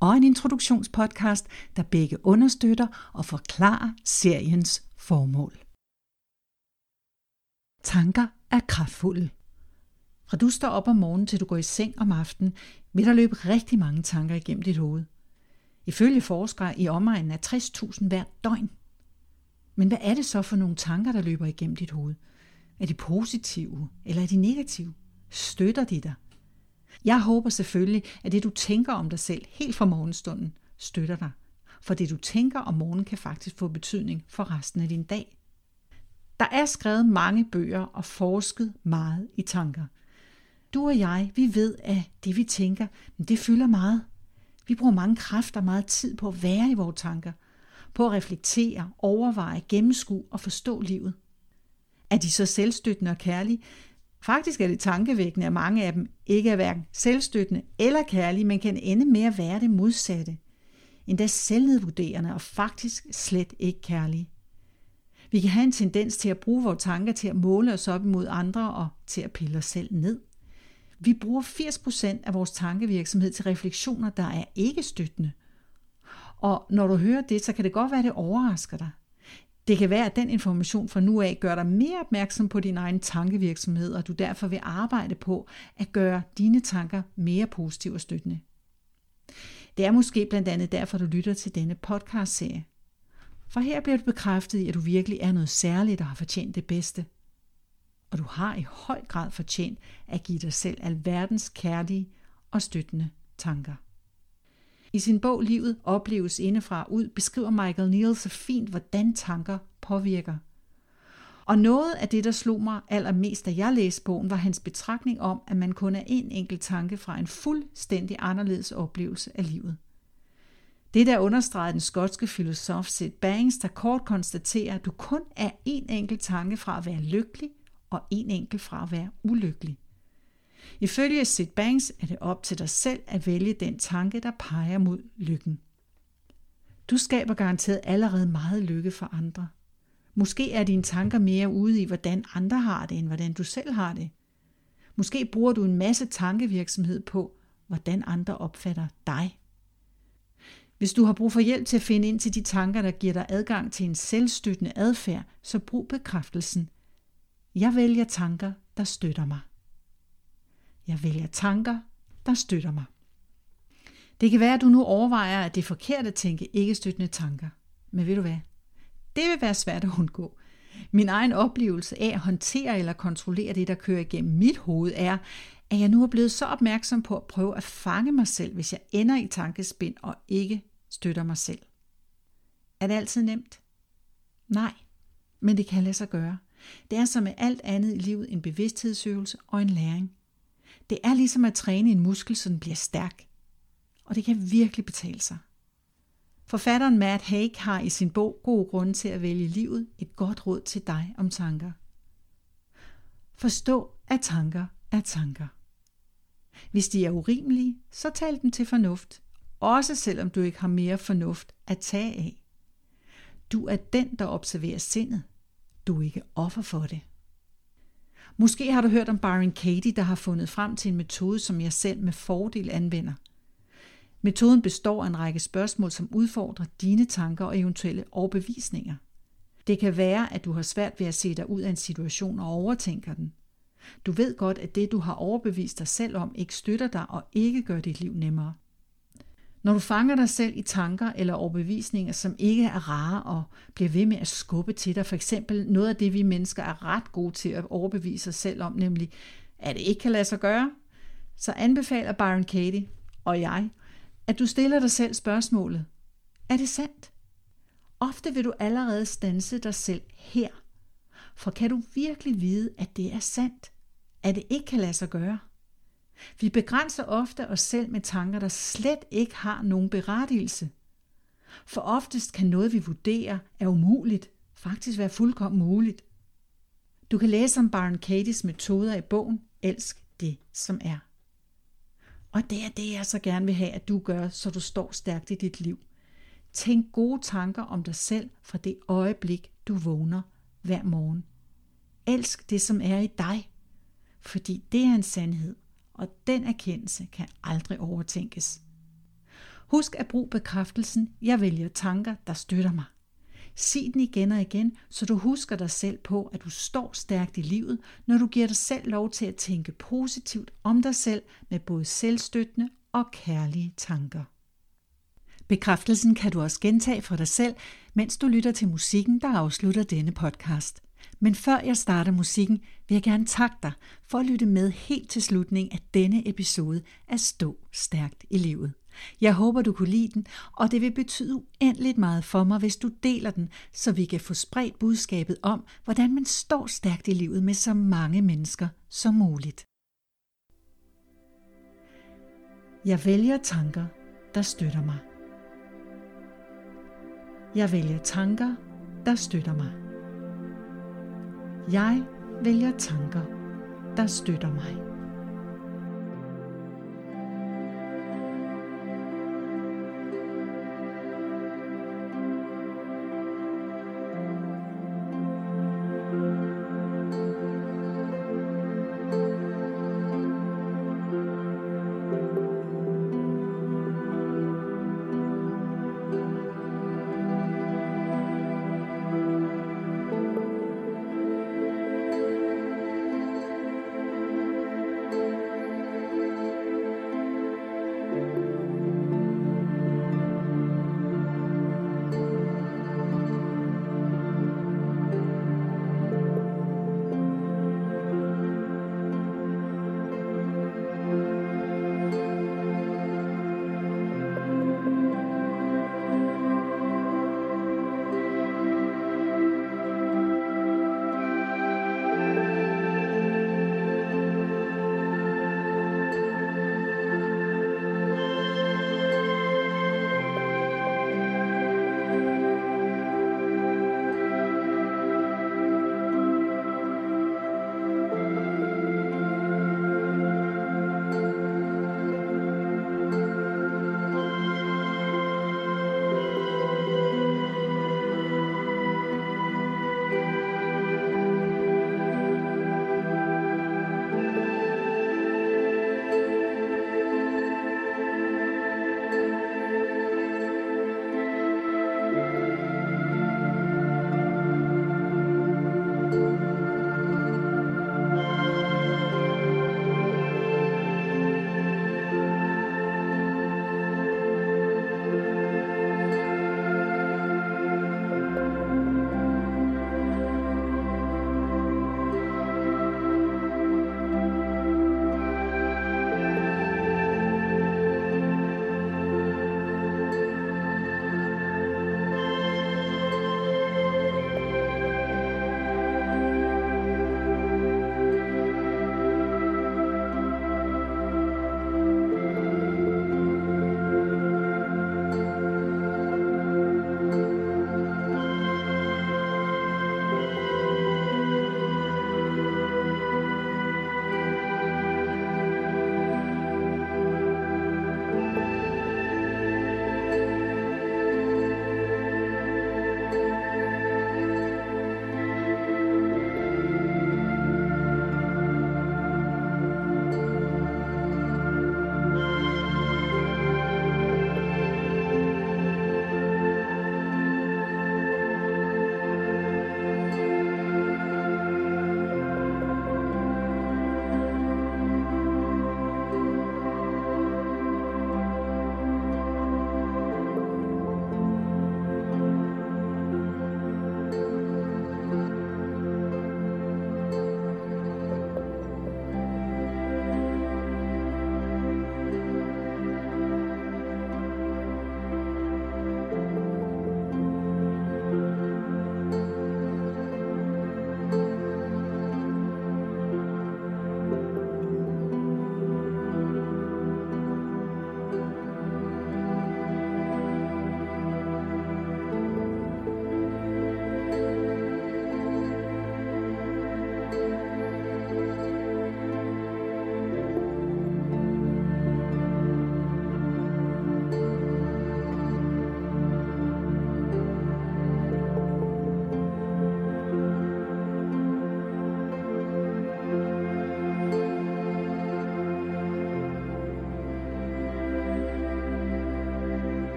og en introduktionspodcast, der begge understøtter og forklarer seriens formål. Tanker er kraftfulde. Fra du står op om morgenen til du går i seng om aftenen, vil der løbe rigtig mange tanker igennem dit hoved. Ifølge forskere i omegnen af 60.000 hver døgn. Men hvad er det så for nogle tanker, der løber igennem dit hoved? Er de positive, eller er de negative? Støtter de dig? Jeg håber selvfølgelig, at det du tænker om dig selv helt fra morgenstunden støtter dig. For det du tænker om morgenen kan faktisk få betydning for resten af din dag. Der er skrevet mange bøger og forsket meget i tanker. Du og jeg, vi ved, at det vi tænker, det fylder meget. Vi bruger mange kræfter og meget tid på at være i vores tanker, på at reflektere, overveje, gennemskue og forstå livet. Er de så selvstøttende og kærlige? Faktisk er det tankevækkende, at mange af dem ikke er hverken selvstøttende eller kærlige, men kan ende med at være det modsatte. Endda selvnedvurderende og faktisk slet ikke kærlige. Vi kan have en tendens til at bruge vores tanker til at måle os op imod andre og til at pille os selv ned. Vi bruger 80% af vores tankevirksomhed til refleksioner, der er ikke støttende. Og når du hører det, så kan det godt være, at det overrasker dig. Det kan være, at den information fra nu af gør dig mere opmærksom på din egen tankevirksomhed, og du derfor vil arbejde på at gøre dine tanker mere positive og støttende. Det er måske blandt andet derfor, du lytter til denne podcast-serie. For her bliver du bekræftet i, at du virkelig er noget særligt og har fortjent det bedste. Og du har i høj grad fortjent at give dig selv alverdens kærlige og støttende tanker. I sin bog Livet opleves indefra ud beskriver Michael Neal så fint, hvordan tanker påvirker. Og noget af det, der slog mig allermest, da jeg læste bogen, var hans betragtning om, at man kun er en enkelt tanke fra en fuldstændig anderledes oplevelse af livet. Det der understreger den skotske filosof Sid Bangs, der kort konstaterer, at du kun er en enkelt tanke fra at være lykkelig, og en enkelt fra at være ulykkelig. Ifølge Sid Banks er det op til dig selv at vælge den tanke, der peger mod lykken. Du skaber garanteret allerede meget lykke for andre. Måske er dine tanker mere ude i, hvordan andre har det, end hvordan du selv har det. Måske bruger du en masse tankevirksomhed på, hvordan andre opfatter dig. Hvis du har brug for hjælp til at finde ind til de tanker, der giver dig adgang til en selvstøttende adfærd, så brug bekræftelsen. Jeg vælger tanker, der støtter mig. Jeg vælger tanker, der støtter mig. Det kan være, at du nu overvejer, at det er forkert at tænke ikke støttende tanker. Men ved du hvad? Det vil være svært at undgå. Min egen oplevelse af at håndtere eller kontrollere det, der kører igennem mit hoved, er, at jeg nu er blevet så opmærksom på at prøve at fange mig selv, hvis jeg ender i tankespind og ikke støtter mig selv. Er det altid nemt? Nej, men det kan lade sig gøre. Det er som med alt andet i livet en bevidsthedsøvelse og en læring. Det er ligesom at træne en muskel, så den bliver stærk. Og det kan virkelig betale sig. Forfatteren Matt Haig har i sin bog God grund til at vælge livet et godt råd til dig om tanker. Forstå, at tanker er tanker. Hvis de er urimelige, så tal dem til fornuft, også selvom du ikke har mere fornuft at tage af. Du er den, der observerer sindet. Du er ikke offer for det. Måske har du hørt om Byron Katie, der har fundet frem til en metode, som jeg selv med fordel anvender. Metoden består af en række spørgsmål, som udfordrer dine tanker og eventuelle overbevisninger. Det kan være, at du har svært ved at se dig ud af en situation og overtænker den. Du ved godt, at det, du har overbevist dig selv om, ikke støtter dig og ikke gør dit liv nemmere. Når du fanger dig selv i tanker eller overbevisninger, som ikke er rare og bliver ved med at skubbe til dig, for eksempel noget af det, vi mennesker er ret gode til at overbevise os selv om, nemlig at det ikke kan lade sig gøre, så anbefaler Byron Katie og jeg, at du stiller dig selv spørgsmålet, er det sandt? Ofte vil du allerede stanse dig selv her, for kan du virkelig vide, at det er sandt? At det ikke kan lade sig gøre? Vi begrænser ofte os selv med tanker, der slet ikke har nogen berettigelse. For oftest kan noget, vi vurderer er umuligt, faktisk være fuldkommen muligt. Du kan læse om Baron Katie's metoder i bogen Elsk det, som er. Og det er det, jeg så gerne vil have, at du gør, så du står stærkt i dit liv. Tænk gode tanker om dig selv fra det øjeblik, du vågner hver morgen. Elsk det, som er i dig, fordi det er en sandhed, og den erkendelse kan aldrig overtænkes. Husk at bruge bekræftelsen, jeg vælger tanker, der støtter mig. Sig den igen og igen, så du husker dig selv på, at du står stærkt i livet, når du giver dig selv lov til at tænke positivt om dig selv med både selvstøttende og kærlige tanker. Bekræftelsen kan du også gentage for dig selv, mens du lytter til musikken, der afslutter denne podcast. Men før jeg starter musikken, vil jeg gerne takke dig for at lytte med helt til slutningen af denne episode af Stå Stærkt i Livet. Jeg håber, du kunne lide den, og det vil betyde uendeligt meget for mig, hvis du deler den, så vi kan få spredt budskabet om, hvordan man står stærkt i livet med så mange mennesker som muligt. Jeg vælger tanker, der støtter mig. Jeg vælger tanker, der støtter mig. Jeg vælger tanker, der støtter mig.